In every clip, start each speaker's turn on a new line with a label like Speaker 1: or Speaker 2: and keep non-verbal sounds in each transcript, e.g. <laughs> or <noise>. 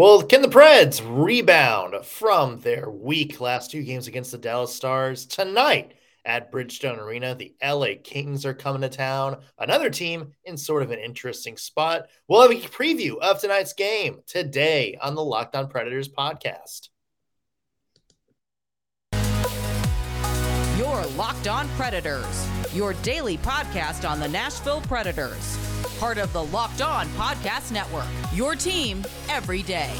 Speaker 1: Well, can the Preds rebound from their weak last two games against the Dallas Stars tonight at Bridgestone Arena? The LA Kings are coming to town. Another team in sort of an interesting spot. We'll have a preview of tonight's game today on the Locked On Predators podcast.
Speaker 2: Your Locked On Predators, your daily podcast on the Nashville Predators part of the Locked On Podcast Network. Your team every day.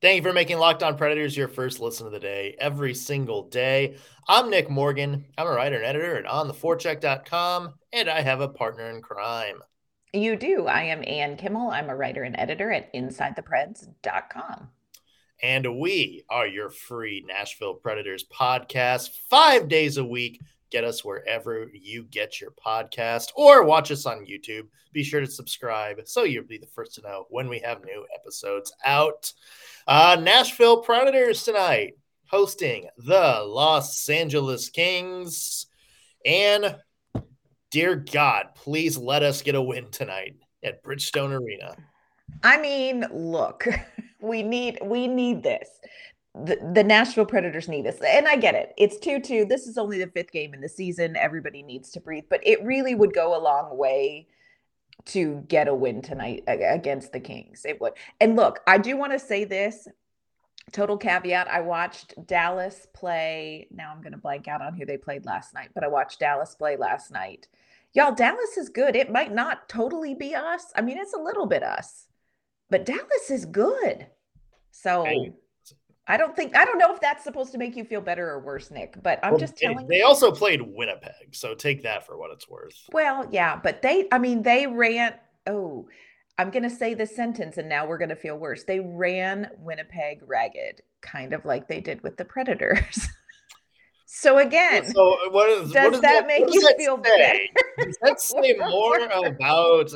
Speaker 1: Thank you for making Locked On Predators your first listen of the day every single day. I'm Nick Morgan. I'm a writer and editor at ontheforecheck.com, and I have a partner in crime.
Speaker 3: You do. I am Ann Kimmel. I'm a writer and editor at InsideThePreds.com.
Speaker 1: And we are your free Nashville Predators podcast five days a week. Get us wherever you get your podcast or watch us on YouTube. Be sure to subscribe so you'll be the first to know when we have new episodes out. Uh, Nashville Predators tonight hosting the Los Angeles Kings. And dear God, please let us get a win tonight at Bridgestone Arena.
Speaker 3: I mean, look. <laughs> we need we need this. The, the Nashville Predators need this. And I get it. It's 2 2. This is only the fifth game in the season. Everybody needs to breathe, but it really would go a long way to get a win tonight against the Kings. It would. And look, I do want to say this total caveat I watched Dallas play. Now I'm going to blank out on who they played last night, but I watched Dallas play last night. Y'all, Dallas is good. It might not totally be us. I mean, it's a little bit us but Dallas is good. So. I don't think I don't know if that's supposed to make you feel better or worse, Nick. But I'm well, just telling.
Speaker 1: They, they also played Winnipeg, so take that for what it's worth.
Speaker 3: Well, yeah, but they, I mean, they ran. Oh, I'm going to say this sentence, and now we're going to feel worse. They ran Winnipeg ragged, kind of like they did with the Predators. <laughs> so again, so what is, does, what that, that make you that feel say?
Speaker 1: better? Does that say <laughs> more about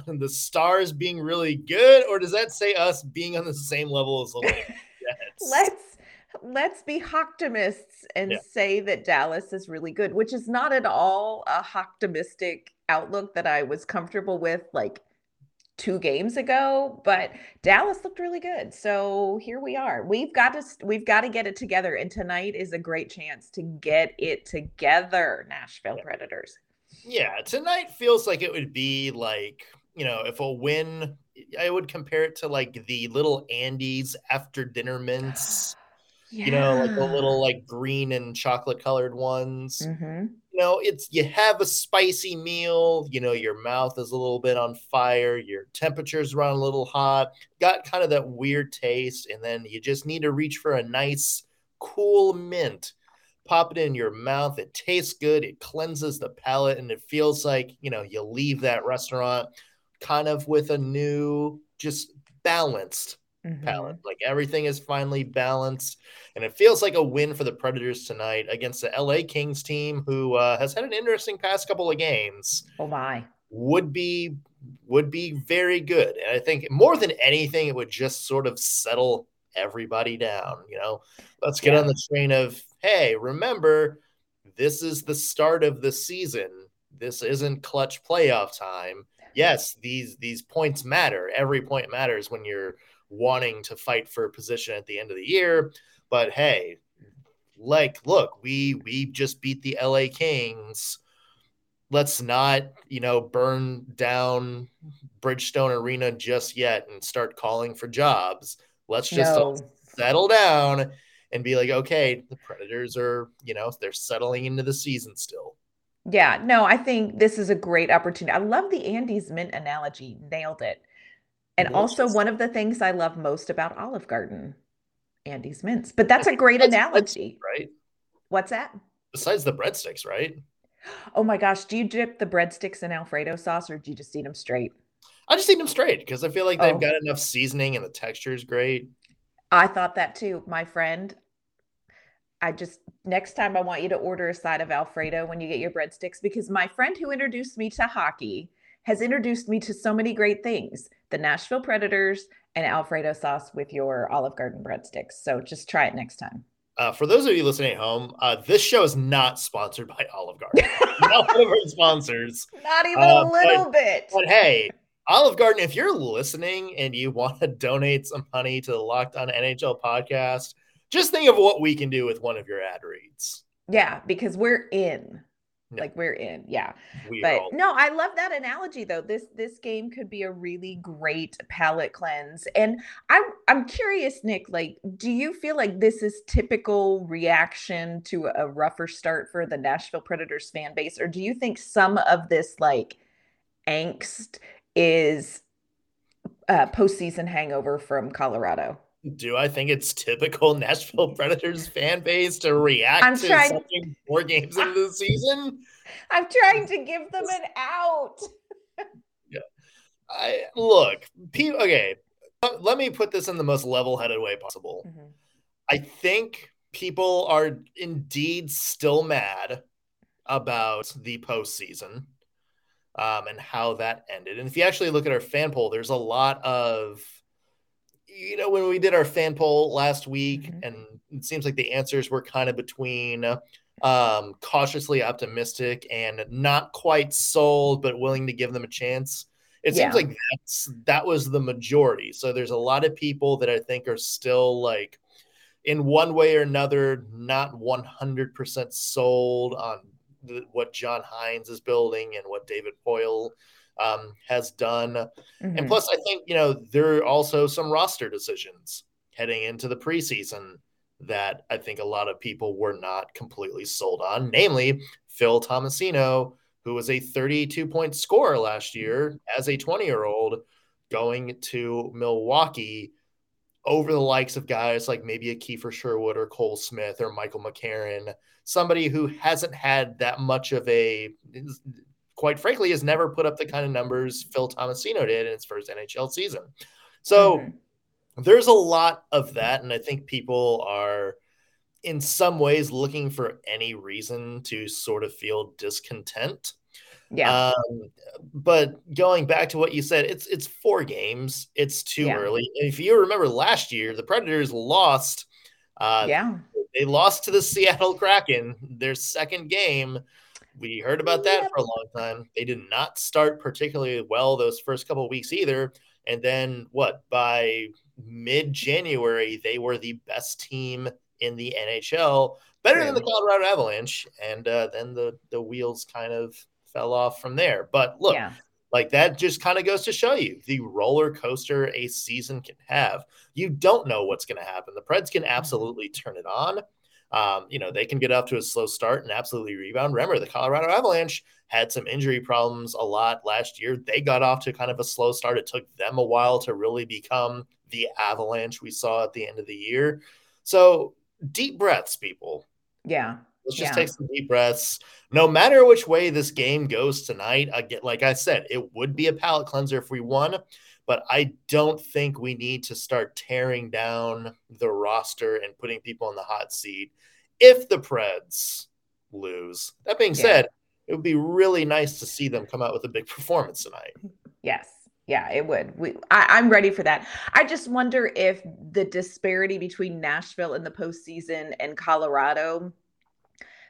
Speaker 1: <laughs> the stars being really good, or does that say us being on the same level as the
Speaker 3: Jets? <laughs> let's let's be optimists and yeah. say that Dallas is really good, which is not at all a optimistic outlook that I was comfortable with like two games ago, but Dallas looked really good. So here we are. We've got to we've got to get it together and tonight is a great chance to get it together, Nashville yeah. Predators.
Speaker 1: Yeah, tonight feels like it would be like you know, if a win, I would compare it to like the little Andes after dinner mints. Yeah. You know, like the little like green and chocolate colored ones. Mm-hmm. You know, it's you have a spicy meal. You know, your mouth is a little bit on fire. Your temperatures run a little hot. Got kind of that weird taste, and then you just need to reach for a nice, cool mint pop it in your mouth. It tastes good. It cleanses the palate, and it feels like you know you leave that restaurant kind of with a new, just balanced mm-hmm. palette. Like everything is finally balanced. And it feels like a win for the Predators tonight against the LA Kings team, who uh, has had an interesting past couple of games.
Speaker 3: Oh, my.
Speaker 1: Would be would be very good. And I think more than anything, it would just sort of settle everybody down. You know, let's get yeah. on the train of, hey, remember, this is the start of the season. This isn't clutch playoff time yes, these these points matter. Every point matters when you're wanting to fight for a position at the end of the year. But hey, like, look, we we just beat the LA Kings. Let's not, you know, burn down Bridgestone Arena just yet and start calling for jobs. Let's just no. settle down and be like, okay, the Predators are, you know, they're settling into the season still.
Speaker 3: Yeah, no, I think this is a great opportunity. I love the Andes mint analogy. Nailed it. And also one of the things I love most about Olive Garden, Andes mints. But that's a great analogy.
Speaker 1: Right.
Speaker 3: What's that?
Speaker 1: Besides the breadsticks, right?
Speaker 3: Oh my gosh, do you dip the breadsticks in Alfredo sauce or do you just eat them straight?
Speaker 1: I just eat them straight because I feel like they've oh. got enough seasoning and the texture is great.
Speaker 3: I thought that too. My friend, I just next time I want you to order a side of Alfredo when you get your breadsticks because my friend who introduced me to hockey has introduced me to so many great things. The Nashville Predators and Alfredo sauce with your Olive Garden breadsticks. So just try it next time.
Speaker 1: Uh, for those of you listening at home, uh, this show is not sponsored by Olive Garden. not one of our sponsors. <laughs>
Speaker 3: Not even uh, a little
Speaker 1: but,
Speaker 3: bit.
Speaker 1: But hey, Olive Garden, if you're listening and you want to donate some money to the Locked On NHL podcast, just think of what we can do with one of your ad reads.
Speaker 3: Yeah, because we're in. No. Like we're in, yeah. We but all... no, I love that analogy though. This this game could be a really great palate cleanse. And I'm I'm curious, Nick, like, do you feel like this is typical reaction to a rougher start for the Nashville Predators fan base? Or do you think some of this like angst is uh postseason hangover from Colorado?
Speaker 1: Do I think it's typical <laughs> Nashville Predators fan base to react I'm to trying, something four games into the <laughs> season?
Speaker 3: I'm trying to give them an out. <laughs>
Speaker 1: yeah. I look, okay. Let me put this in the most level-headed way possible. Mm-hmm. I think people are indeed still mad about the postseason um, and how that ended. And if you actually look at our fan poll, there's a lot of you know, when we did our fan poll last week, mm-hmm. and it seems like the answers were kind of between um, cautiously optimistic and not quite sold, but willing to give them a chance. It yeah. seems like that's that was the majority. So there's a lot of people that I think are still like, in one way or another, not 100% sold on the, what John Hynes is building and what David Poile um, has done. Mm-hmm. And plus, I think, you know, there are also some roster decisions heading into the preseason that I think a lot of people were not completely sold on, namely Phil Tomasino, who was a 32 point scorer last year as a 20 year old going to Milwaukee over the likes of guys like maybe a Kiefer Sherwood or Cole Smith or Michael McCarron, somebody who hasn't had that much of a quite frankly, has never put up the kind of numbers Phil Tomasino did in his first NHL season. So mm-hmm. there's a lot of that. And I think people are, in some ways, looking for any reason to sort of feel discontent.
Speaker 3: Yeah.
Speaker 1: Um, but going back to what you said, it's it's four games. It's too yeah. early. if you remember last year, the Predators lost.
Speaker 3: Uh, yeah.
Speaker 1: They lost to the Seattle Kraken their second game we heard about that for a long time. They did not start particularly well those first couple weeks either. And then what? By mid January, they were the best team in the NHL, better than the Colorado Avalanche. And uh, then the the wheels kind of fell off from there. But look, yeah. like that just kind of goes to show you the roller coaster a season can have. You don't know what's going to happen. The Preds can mm-hmm. absolutely turn it on um, you know, they can get off to a slow start and absolutely rebound. Remember, the Colorado Avalanche had some injury problems a lot last year. They got off to kind of a slow start. It took them a while to really become the Avalanche we saw at the end of the year. So, deep breaths, people.
Speaker 3: Yeah.
Speaker 1: Let's just
Speaker 3: yeah.
Speaker 1: take some deep breaths. No matter which way this game goes tonight, again, like I said, it would be a palate cleanser if we won but I don't think we need to start tearing down the roster and putting people in the hot seat if the Preds lose. That being yeah. said, it would be really nice to see them come out with a big performance tonight.
Speaker 3: Yes. Yeah, it would. We, I, am ready for that. I just wonder if the disparity between Nashville in the postseason and Colorado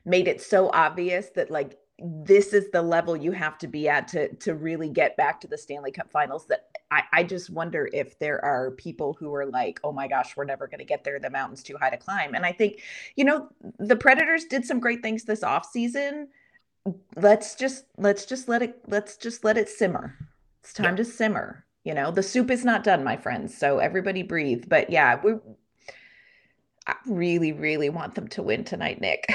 Speaker 3: made it so obvious that like this is the level you have to be at to to really get back to the Stanley Cup Finals. That I, I just wonder if there are people who are like, oh my gosh, we're never going to get there. The mountain's too high to climb. And I think, you know, the Predators did some great things this off season. Let's just let's just let it let's just let it simmer. It's time yeah. to simmer. You know, the soup is not done, my friends. So everybody breathe. But yeah, we I really, really want them to win tonight, Nick.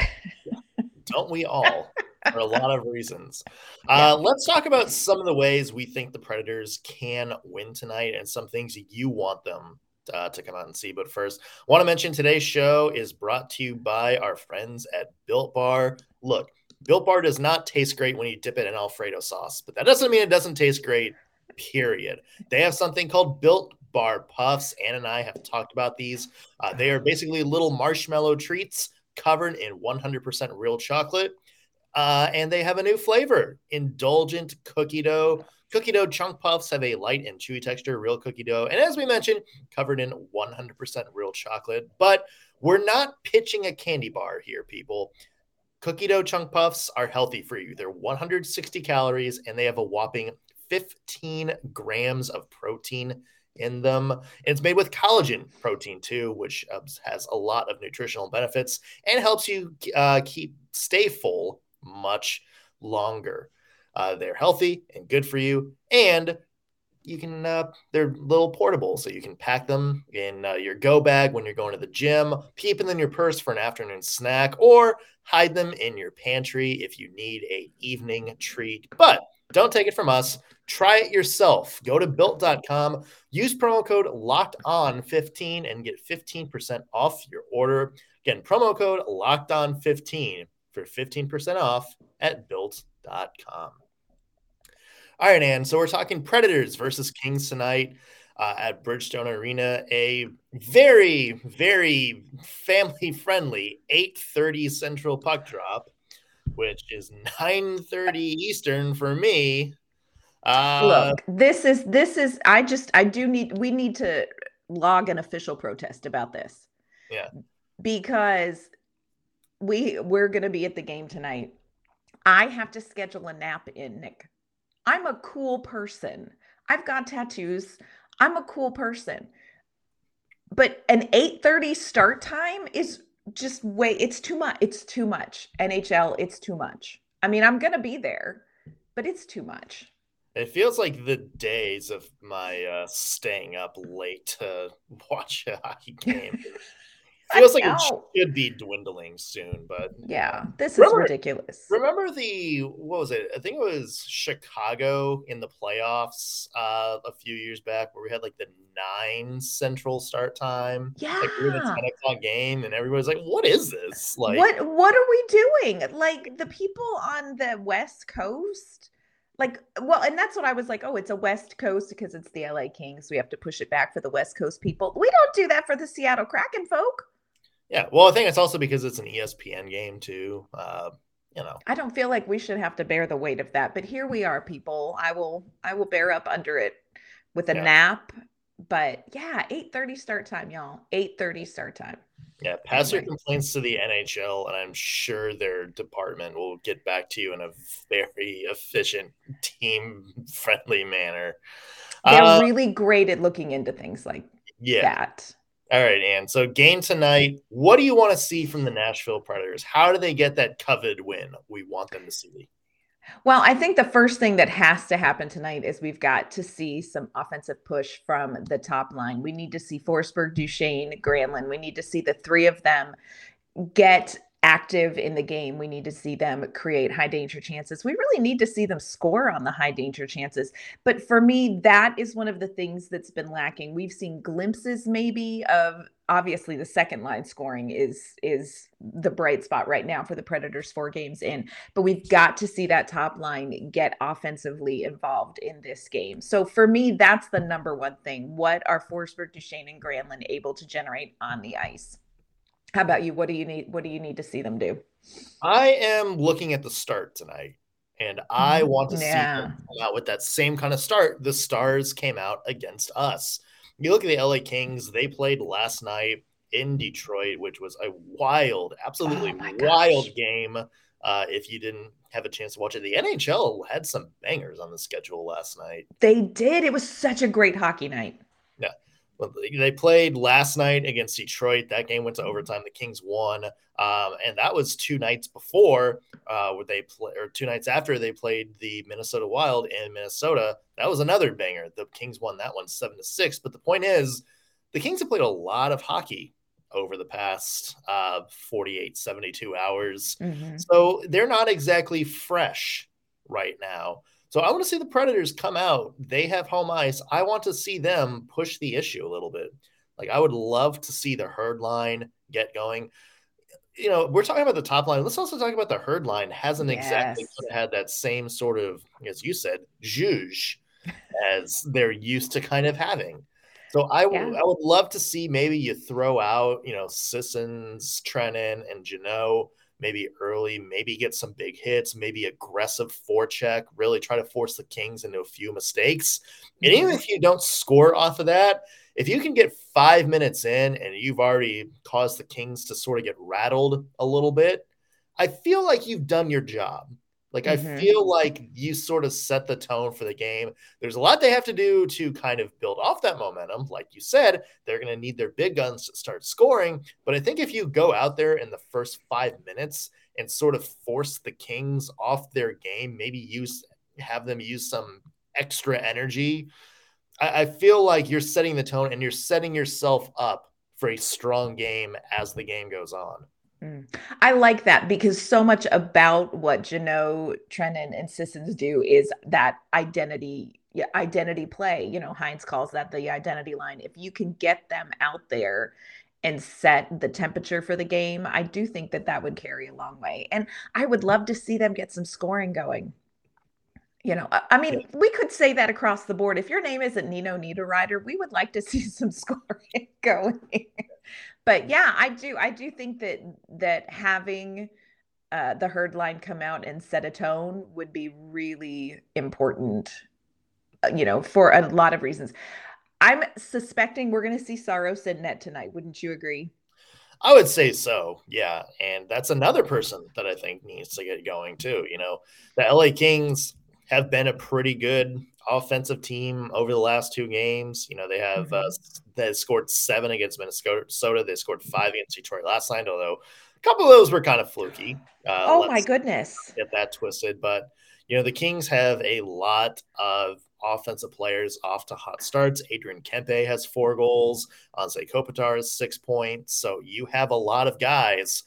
Speaker 1: Don't we all? For a lot of reasons. <laughs> Uh, let's talk about some of the ways we think the Predators can win tonight and some things you want them uh, to come out and see. But first, I want to mention today's show is brought to you by our friends at Built Bar. Look, Built Bar does not taste great when you dip it in Alfredo sauce, but that doesn't mean it doesn't taste great, period. They have something called Built Bar Puffs. Ann and I have talked about these. Uh, they are basically little marshmallow treats covered in 100% real chocolate. Uh, and they have a new flavor indulgent cookie dough Cookie dough chunk puffs have a light and chewy texture, real cookie dough, and as we mentioned, covered in 100% real chocolate. But we're not pitching a candy bar here, people. Cookie dough chunk puffs are healthy for you. They're 160 calories and they have a whopping 15 grams of protein in them. And it's made with collagen protein too, which uh, has a lot of nutritional benefits and helps you uh, keep stay full much longer. Uh, they're healthy and good for you, and you can uh, they're little portable, so you can pack them in uh, your go bag when you're going to the gym, keep them in your purse for an afternoon snack, or hide them in your pantry if you need a evening treat. But don't take it from us. Try it yourself. Go to built.com, use promo code locked on 15 and get 15% off your order. Again, promo code locked on 15 for 15% off at built.com. All right, Ann. So we're talking Predators versus Kings tonight uh, at Bridgestone Arena. A very, very family-friendly 8:30 Central puck drop, which is 9:30 Eastern for me.
Speaker 3: Uh, Look, this is this is. I just I do need. We need to log an official protest about this.
Speaker 1: Yeah.
Speaker 3: Because we we're going to be at the game tonight. I have to schedule a nap in, Nick. I'm a cool person. I've got tattoos. I'm a cool person. But an 8:30 start time is just way it's too much. It's too much. NHL, it's too much. I mean, I'm going to be there, but it's too much.
Speaker 1: It feels like the days of my uh, staying up late to <laughs> watch a hockey game feels like it should be dwindling soon, but
Speaker 3: yeah, this remember, is ridiculous.
Speaker 1: Remember the what was it? I think it was Chicago in the playoffs uh, a few years back where we had like the nine central start time.
Speaker 3: Yeah,
Speaker 1: like we were the ten o'clock game, and everybody's like, "What is this? Like,
Speaker 3: what what are we doing? Like the people on the West Coast." like well and that's what i was like oh it's a west coast because it's the la kings we have to push it back for the west coast people we don't do that for the seattle kraken folk
Speaker 1: yeah, well, I think it's also because it's an ESPN game too. Uh, you know,
Speaker 3: I don't feel like we should have to bear the weight of that, but here we are, people. I will, I will bear up under it with a yeah. nap. But yeah, eight thirty start time, y'all. Eight thirty start time.
Speaker 1: Yeah, pass your complaints to the NHL, and I'm sure their department will get back to you in a very efficient, team-friendly manner.
Speaker 3: They're uh, really great at looking into things like yeah. that.
Speaker 1: All right, and So game tonight. What do you want to see from the Nashville Predators? How do they get that coveted win we want them to see?
Speaker 3: Well, I think the first thing that has to happen tonight is we've got to see some offensive push from the top line. We need to see Forsberg, Duchene, Granlund. We need to see the three of them get active in the game. We need to see them create high danger chances. We really need to see them score on the high danger chances. But for me, that is one of the things that's been lacking. We've seen glimpses maybe of obviously the second line scoring is is the bright spot right now for the Predators four games in, but we've got to see that top line get offensively involved in this game. So for me, that's the number one thing. What are Forsberg, Duchene, and Granlund able to generate on the ice? How about you? What do you need? What do you need to see them do?
Speaker 1: I am looking at the start tonight, and I mm, want to yeah. see them come out with that same kind of start. The Stars came out against us. You look at the LA Kings; they played last night in Detroit, which was a wild, absolutely oh wild game. Uh, if you didn't have a chance to watch it, the NHL had some bangers on the schedule last night.
Speaker 3: They did. It was such a great hockey night.
Speaker 1: They played last night against Detroit. That game went to overtime. The Kings won, um, and that was two nights before uh, where they play, or two nights after they played the Minnesota Wild in Minnesota. That was another banger. The Kings won that one seven to six. But the point is, the Kings have played a lot of hockey over the past uh, 48, 72 hours. Mm-hmm. So they're not exactly fresh right now. So I want to see the Predators come out. They have home ice. I want to see them push the issue a little bit. Like I would love to see the herd line get going. You know, we're talking about the top line. Let's also talk about the herd line. Hasn't yes. exactly had that same sort of, as you said, zhuzh as they're used to kind of having. So I, yeah. I would love to see maybe you throw out, you know, Sissons, Trenin, and Jeannot maybe early, maybe get some big hits, maybe aggressive forecheck, really try to force the Kings into a few mistakes. And even mm-hmm. if you don't score off of that, if you can get five minutes in and you've already caused the Kings to sort of get rattled a little bit, I feel like you've done your job. Like mm-hmm. I feel like you sort of set the tone for the game. There's a lot they have to do to kind of build off that momentum. Like you said, they're going to need their big guns to start scoring. But I think if you go out there in the first five minutes and sort of force the Kings off their game, maybe use have them use some extra energy. I, I feel like you're setting the tone and you're setting yourself up for a strong game as the game goes on.
Speaker 3: Mm. I like that because so much about what Jeannot, Trenin, and Sissons do is that identity identity play. You know, Hynes calls that the identity line. If you can get them out there and set the temperature for the game, I do think that that would carry a long way. And I would love to see them get some scoring going. You know, I mean, we could say that across the board. If your name isn't Nino Niederreiter, we would like to <laughs> see some scoring <laughs> going but yeah, I do. I do think that that having uh, the herd line come out and set a tone would be really important. Uh, you know, for a lot of reasons. I'm suspecting we're going to see Saros in net tonight. Wouldn't you agree?
Speaker 1: I would say so. Yeah, and that's another person that I think needs to get going too. You know, the LA Kings have been a pretty good offensive team over the last two games. You know, they have mm-hmm. uh, they scored seven against Minnesota. They scored five against Detroit last night, although a couple of those were kind of fluky.
Speaker 3: Uh, oh my goodness!
Speaker 1: Get that twisted, but you know the Kings have a lot of offensive players off to hot starts. Adrian Kempe has four goals. Anze Kopitar has six points. So you have a lot of guys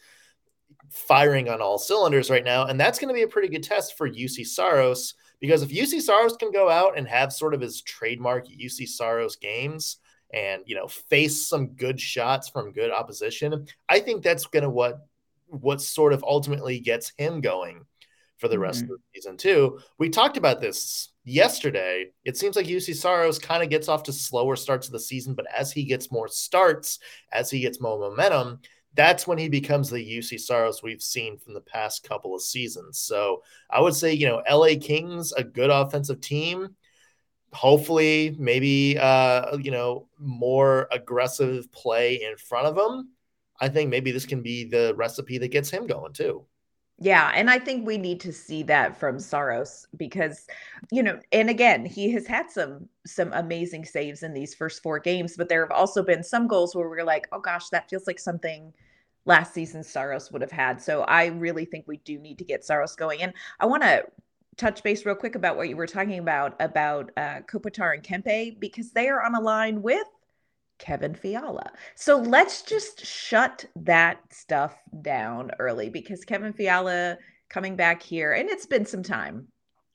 Speaker 1: firing on all cylinders right now, and that's going to be a pretty good test for Juuse Saros because if Juuse Saros can go out and have sort of his trademark Juuse Saros games and you know face some good shots from good opposition, I think that's gonna what what sort of ultimately gets him going for the rest mm-hmm. of the season too. We talked about this yesterday. It seems like Juuse Saros kind of gets off to slower starts of the season, but as he gets more starts, as he gets more momentum, that's when he becomes the Juuse Saros we've seen from the past couple of seasons. So I would say, you know, LA Kings, a good offensive team. Hopefully, maybe uh, you know, more aggressive play in front of him. I think maybe this can be the recipe that gets him going too.
Speaker 3: Yeah, and I think we need to see that from Saros because you know, and again, he has had some some amazing saves in these first four games, but there have also been some goals where we're like, "Oh gosh, that feels like something last season Saros would have had." So I really think we do need to get Saros going. And I want to touch base real quick about what you were talking about about uh Kopitar and Kempe because they are on a line with Kevin Fiala. So let's just shut that stuff down early because Kevin Fiala coming back here, and it's been some time.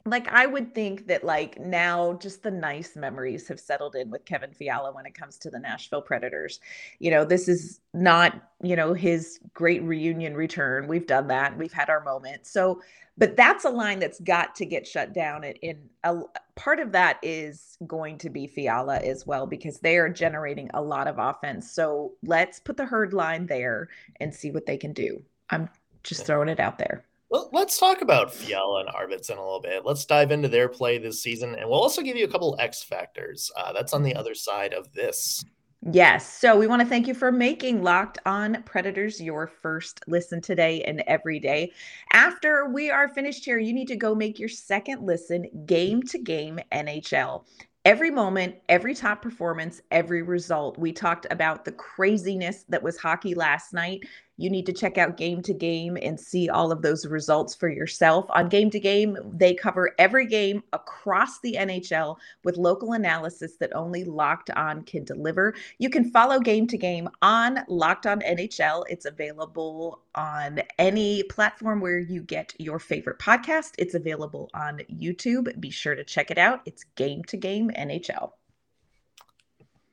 Speaker 3: Like I would think that like now just the nice memories have settled in with Kevin Fiala when it comes to the Nashville Predators. You know, this is not, you know, his great reunion return. We've done that. We've had our moment. So but that's a line that's got to get shut down and, and a, part of that is going to be fiala as well because they are generating a lot of offense so let's put the herd line there and see what they can do i'm just throwing it out there
Speaker 1: let's talk about Fiala and Arvidsson a little bit. Let's dive into their play this season, and we'll also give you a couple X factors. Uh, that's on the other side of this.
Speaker 3: Yes. So we want to thank you for making Locked On Predators your first listen today and every day. After we are finished here, you need to go make your second listen game to game NHL every moment, every top performance, every result. We talked about the craziness that was hockey last night. You need to check out Game to Game and see all of those results for yourself. On Game to Game, they cover every game across the NHL with local analysis that only Locked On can deliver. You can follow Game to Game on Locked On NHL. It's available on any platform where you get your favorite podcast. It's available on YouTube. Be sure to check it out. It's Game to Game NHL.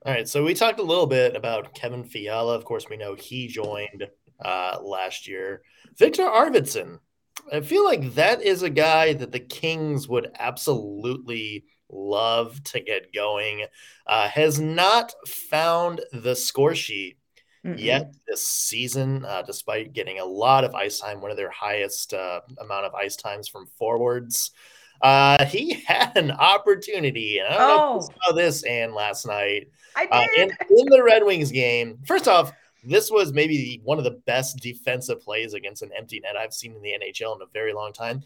Speaker 1: All right, so we talked a little bit about Kevin Fiala. Of course, we know he joined uh, last year. Viktor Arvidsson. I feel like that is a guy that the Kings would absolutely love to get going. Uh, has not found the score sheet mm yet this season, uh, despite getting a lot of ice time, one of their highest uh, amount of ice times from forwards. Uh, he <laughs> had an opportunity, and I don't oh. know if you oh. saw this, and last night.
Speaker 3: I uh,
Speaker 1: did. in, in the Red Wings game. First off, this was maybe one of the best defensive plays against an empty net I've seen in the NHL in a very long time.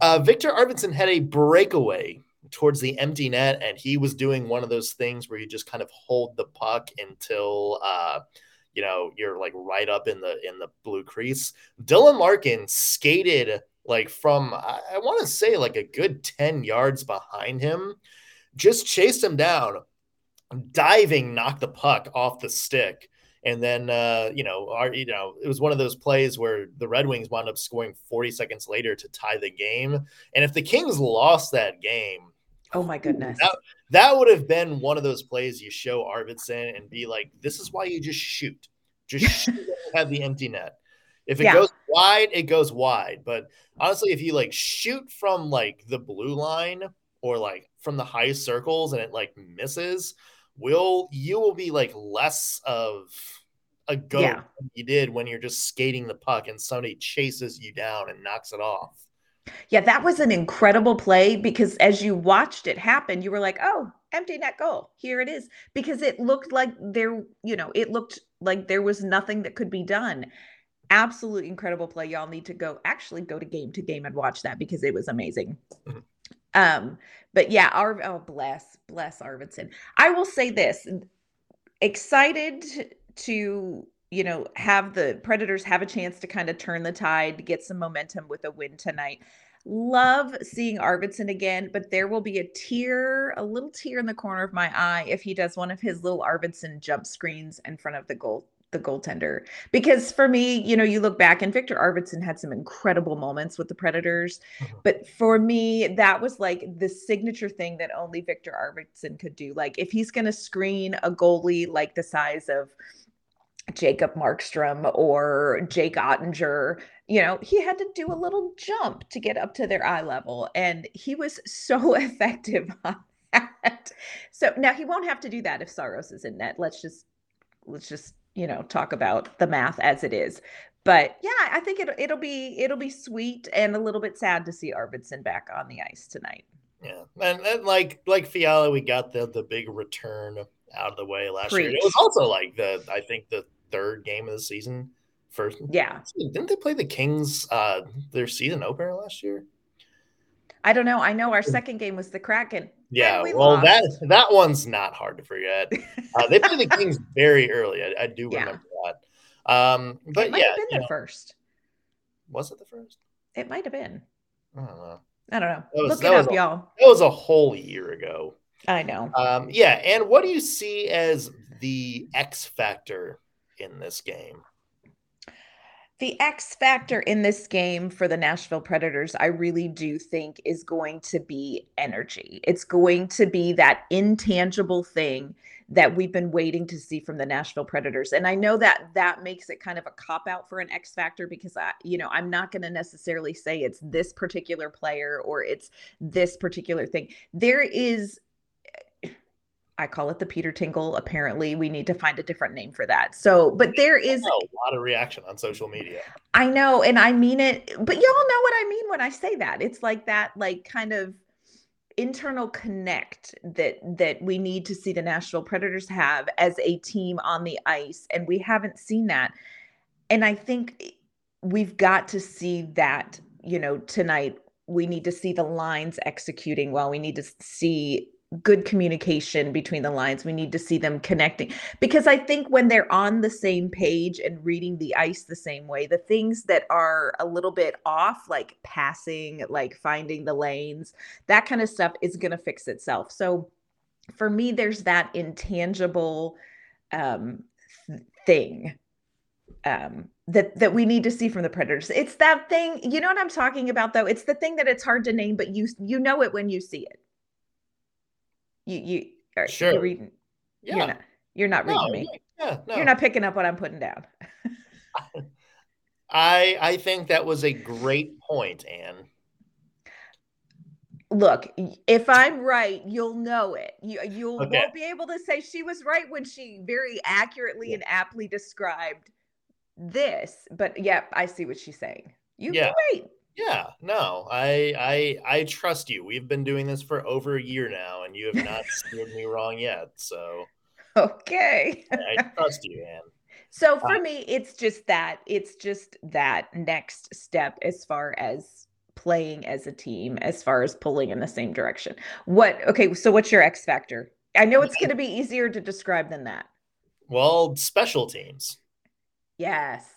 Speaker 1: Uh, Viktor Arvidsson had a breakaway towards the empty net, and he was doing one of those things where you just kind of hold the puck until uh, you know you're like right up in the in the blue crease. Dylan Larkin skated like from I, I want to say like a good 10 yards behind him, just chased him down, diving, knocked the puck off the stick. And then, uh, you know, our, you know, it was one of those plays where the Red Wings wound up scoring 40 seconds later to tie the game. And if the Kings lost that game,
Speaker 3: oh my goodness,
Speaker 1: that, that would have been one of those plays you show Arvidsson and be like, "This is why you just shoot, just shoot have the empty net." If it yeah. goes wide, it goes wide. But honestly, if you like shoot from like the blue line or like from the high circles and it like misses, will you will be like less of a go yeah. you did when you're just skating the puck and somebody chases you down and knocks it off.
Speaker 3: Yeah, that was an incredible play because as you watched it happen, you were like, "Oh, empty net goal. Here it is." Because it looked like there, you know, it looked like there was nothing that could be done absolutely incredible play. Y'all need to go actually go to game to game and watch that because it was amazing. <laughs> Um, but yeah, our oh bless, bless Arvidsson. I will say this excited to you know have the predators have a chance to kind of turn the tide get some momentum with a win tonight love seeing arvidsson again but there will be a tear a little tear in the corner of my eye if he does one of his little arvidsson jump screens in front of the goal the goaltender. Because for me, you know, you look back and Viktor Arvidsson had some incredible moments with the Predators. Mm-hmm. But for me, that was like the signature thing that only Viktor Arvidsson could do. Like if he's going to screen a goalie like the size of Jacob Markstrom or Jake Oettinger, you know, he had to do a little jump to get up to their eye level. And he was so <laughs> effective on that. So now he won't have to do that if Saros is in net. Let's just let's just you know talk about the math as it is. But yeah i think it, it'll be it'll be sweet and a little bit sad to see arvidsson back on the ice tonight.
Speaker 1: Yeah and, and like like fiala we got the the big return out of the way last Preach. year. It was also like the i think the third game of the season first
Speaker 3: yeah.
Speaker 1: didn't they play the kings uh their season opener last year?
Speaker 3: I don't know. I know our second game was the kraken
Speaker 1: yeah, we well, lost. that that one's not hard to forget. Uh, they played the <laughs> Kings very early. I, I do yeah. remember that. Um, but
Speaker 3: it might
Speaker 1: yeah,
Speaker 3: have been the know, first.
Speaker 1: Was it the first?
Speaker 3: It might have been.
Speaker 1: I don't know.
Speaker 3: I don't know. Was, Look it up,
Speaker 1: a,
Speaker 3: y'all.
Speaker 1: That was a whole year ago.
Speaker 3: I know.
Speaker 1: Um, yeah, and what do you see as the X factor in this game?
Speaker 3: The X factor in this game for the Nashville Predators, I really do think is going to be energy. It's going to be that intangible thing that we've been waiting to see from the Nashville Predators. And I know that that makes it kind of a cop out for an X factor because I, you know, I'm not going to necessarily say it's this particular player or it's this particular thing. There is I call it the Peter Tingle. Apparently, we need to find a different name for that. So, but there is
Speaker 1: a lot of reaction on social media.
Speaker 3: I know, and I mean it, but y'all know what I mean when I say that. It's like that, like kind of internal connect that that we need to see the Nashville Predators have as a team on the ice, and we haven't seen that. And I think we've got to see that. You know, tonight we need to see the lines executing well. We need to see good communication between the lines. We need to see them connecting because I think when they're on the same page and reading the ice the same way, the things that are a little bit off, like passing, like finding the lanes, that kind of stuff is going to fix itself. So for me, there's that intangible um, thing um, that that we need to see from the predators. It's that thing, you know what I'm talking about though. It's the thing that it's hard to name, but you you know it when you see it you you are sure. you're reading. Yeah. You're not, you're not reading no, me. Yeah, no. You're not picking up what I'm putting down. <laughs>
Speaker 1: I I think that was a great point, Ann.
Speaker 3: look, if I'm right, you'll know it. You you okay. won't be able to say she was right when she very accurately and aptly described this. But yeah, I see what she's saying. You yeah. right.
Speaker 1: Yeah, no, I I I trust you. We've been doing this for over a year now, and you have not steered me wrong yet. So <laughs>
Speaker 3: okay,
Speaker 1: I trust you, Ann.
Speaker 3: So for uh, me, it's just that. It's just that next step as far as playing as a team, as far as pulling in the same direction. What? Okay, so what's your X factor? I know it's going to be easier to describe than that.
Speaker 1: Well, special teams.
Speaker 3: Yes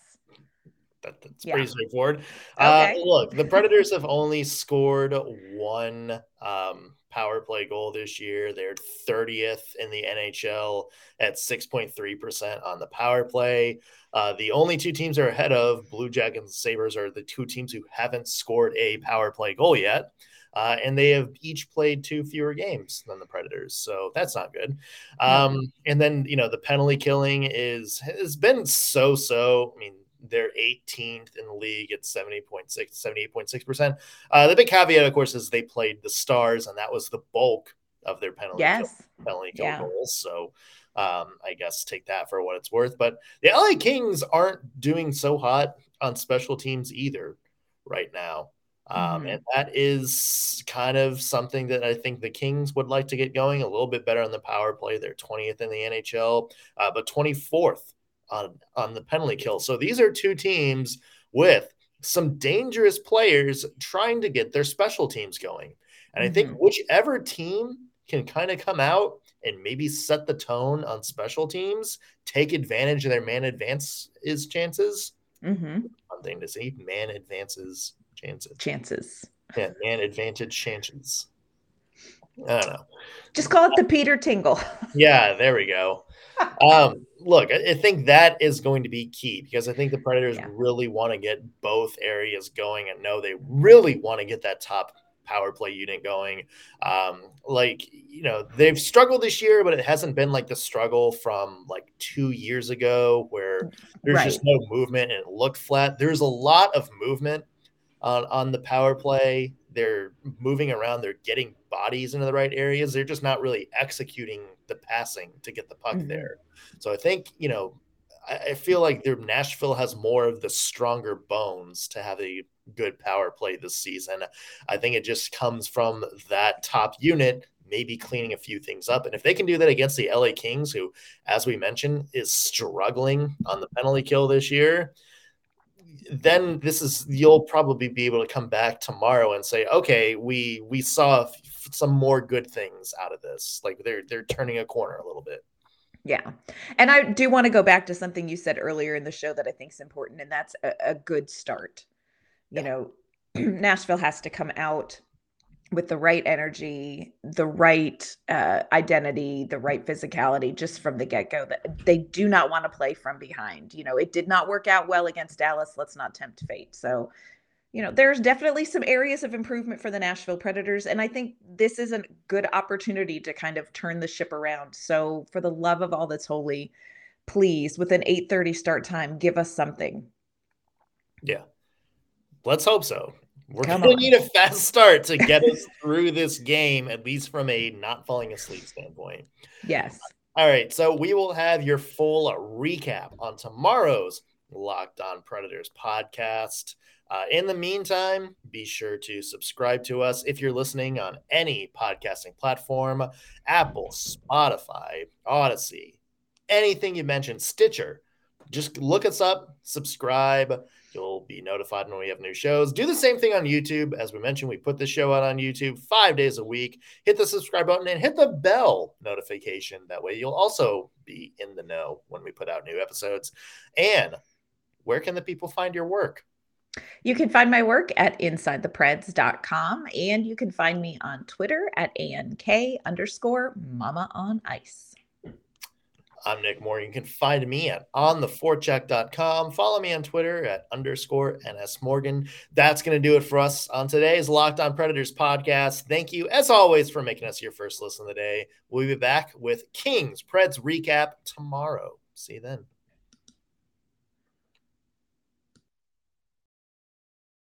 Speaker 1: that, that's yeah. pretty straightforward. Uh, okay. Uh, look, the Predators have only scored one um, power play goal this year. They're 30th in the NHL at 6.3% on the power play. Uh, the only two teams are ahead of Blue Jackets and Sabres are the two teams who haven't scored a power play goal yet. Uh, and they have each played two fewer games than the Predators, so that's not good. Um, and then you know the penalty killing is has been so so. I mean, they're 18th in the league at 70.6, 78.6%. Uh, the big caveat, of course, is they played the Stars, and that was the bulk of their penalty
Speaker 3: yes.
Speaker 1: kill, penalty kill yeah. goals. So um, I guess take that for what it's worth. But the LA Kings aren't doing so hot on special teams either right now. Um, mm-hmm. And that is kind of something that I think the Kings would like to get going a little bit better on the power play. They're 20th in the NHL, uh, but 24th on on the penalty kill. So these are two teams with some dangerous players trying to get their special teams going. And mm-hmm. I think mm-hmm. whichever team can kind of come out and maybe set the tone on special teams, take advantage of their man advances chances.
Speaker 3: Mm-hmm.
Speaker 1: One thing to say, man advances chances.
Speaker 3: Chances.
Speaker 1: Yeah, man advantage chances. I don't know.
Speaker 3: Just call it the Peter Tingle.
Speaker 1: yeah, there we go um, look, I, think that is going to be key because I think the Predators yeah. really want to get both areas going and know they really want to get that top power play unit going. Um, like, you know, they've struggled this year, but it hasn't been like the struggle from like two years ago where there's right. just no movement and it looked flat. There's a lot of movement on, on the power play. They're moving around, they're getting bodies into the right areas. They're just not really executing the passing to get the puck mm-hmm. there. So I think, you know, I, I feel like their Nashville has more of the stronger bones to have a good power play this season. I think it just comes from that top unit maybe cleaning a few things up. And if they can do that against the LA Kings, who, as we mentioned, is struggling on the penalty kill this year, then this is you'll probably be able to come back tomorrow and say, okay, we we saw some more good things out of this. Like they're they're turning a corner a little bit.
Speaker 3: Yeah. And I do want to go back to something you said earlier in the show that I think is important, and that's a, a good start. You yeah. know, <clears throat> Nashville has to come out with the right energy, the right uh, identity, the right physicality just from the get go. That they do not want to play from behind. You know, it did not work out well against Dallas. Let's not tempt fate. So, you know, there's definitely some areas of improvement for the Nashville Predators. And I think this is a good opportunity to kind of turn the ship around. So, for the love of all that's holy, please, with an 8:30 start time, give us something.
Speaker 1: Yeah. Let's hope so. We're going to need a fast start to get us <laughs> through this game, at least from a not falling asleep standpoint.
Speaker 3: Yes.
Speaker 1: All right. So we will have your full recap on tomorrow's Locked On Predators podcast. Uh, in the meantime, be sure to subscribe to us if you're listening on any podcasting platform Apple, Spotify, Audacy, anything you mentioned, Stitcher. Just look us up, subscribe You'll be notified when we have new shows. Do the same thing on YouTube. As we mentioned, we put the show out on YouTube five days a week. Hit the subscribe button and hit the bell notification. That way, you'll also be in the know when we put out new episodes. And where can the people find your work?
Speaker 3: You can find my work at insidethepreds.com and you can find me on Twitter at ANK underscore mama on ice.
Speaker 1: I'm Nick Moore. You can find me at ontheforecheck.com. Follow me on Twitter at underscore NS Morgan. That's going to do it for us on today's Locked On Predators podcast. Thank you, as always, for making us your first listen of the day. We'll be back with Kings Preds recap tomorrow. See you then.